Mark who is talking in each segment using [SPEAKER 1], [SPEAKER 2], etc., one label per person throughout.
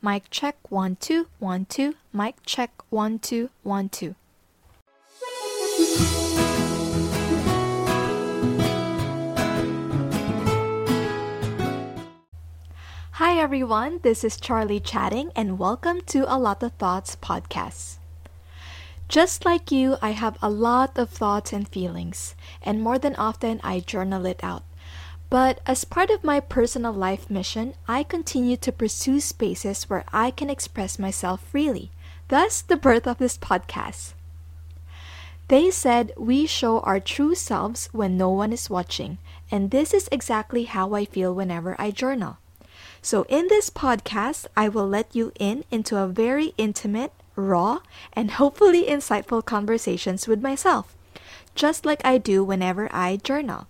[SPEAKER 1] Mic check one two one two. Mic check one two one two. Hi everyone, this is Charlie chatting and welcome to A Lotta Thoughts podcast. Just like you, I have a lot of thoughts and feelings, and more than often I journal it out. But as part of my personal life mission, I continue to pursue spaces where I can express myself freely. Thus, the birth of this podcast. They said we show our true selves when no one is watching, and this is exactly how I feel whenever I journal. So, in this podcast, I will let you in into a very intimate, raw, and hopefully insightful conversations with myself, just like I do whenever I journal.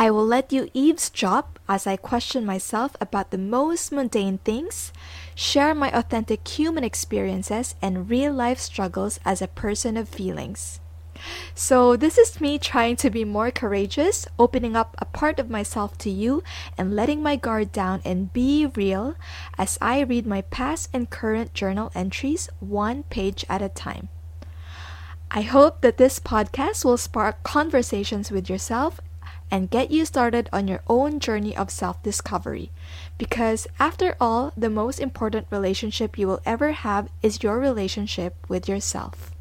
[SPEAKER 1] I will let you eavesdrop as I question myself about the most mundane things, share my authentic human experiences and real life struggles as a person of feelings. So, this is me trying to be more courageous, opening up a part of myself to you, and letting my guard down and be real as I read my past and current journal entries one page at a time. I hope that this podcast will spark conversations with yourself and get you started on your own journey of self discovery. Because, after all, the most important relationship you will ever have is your relationship with yourself.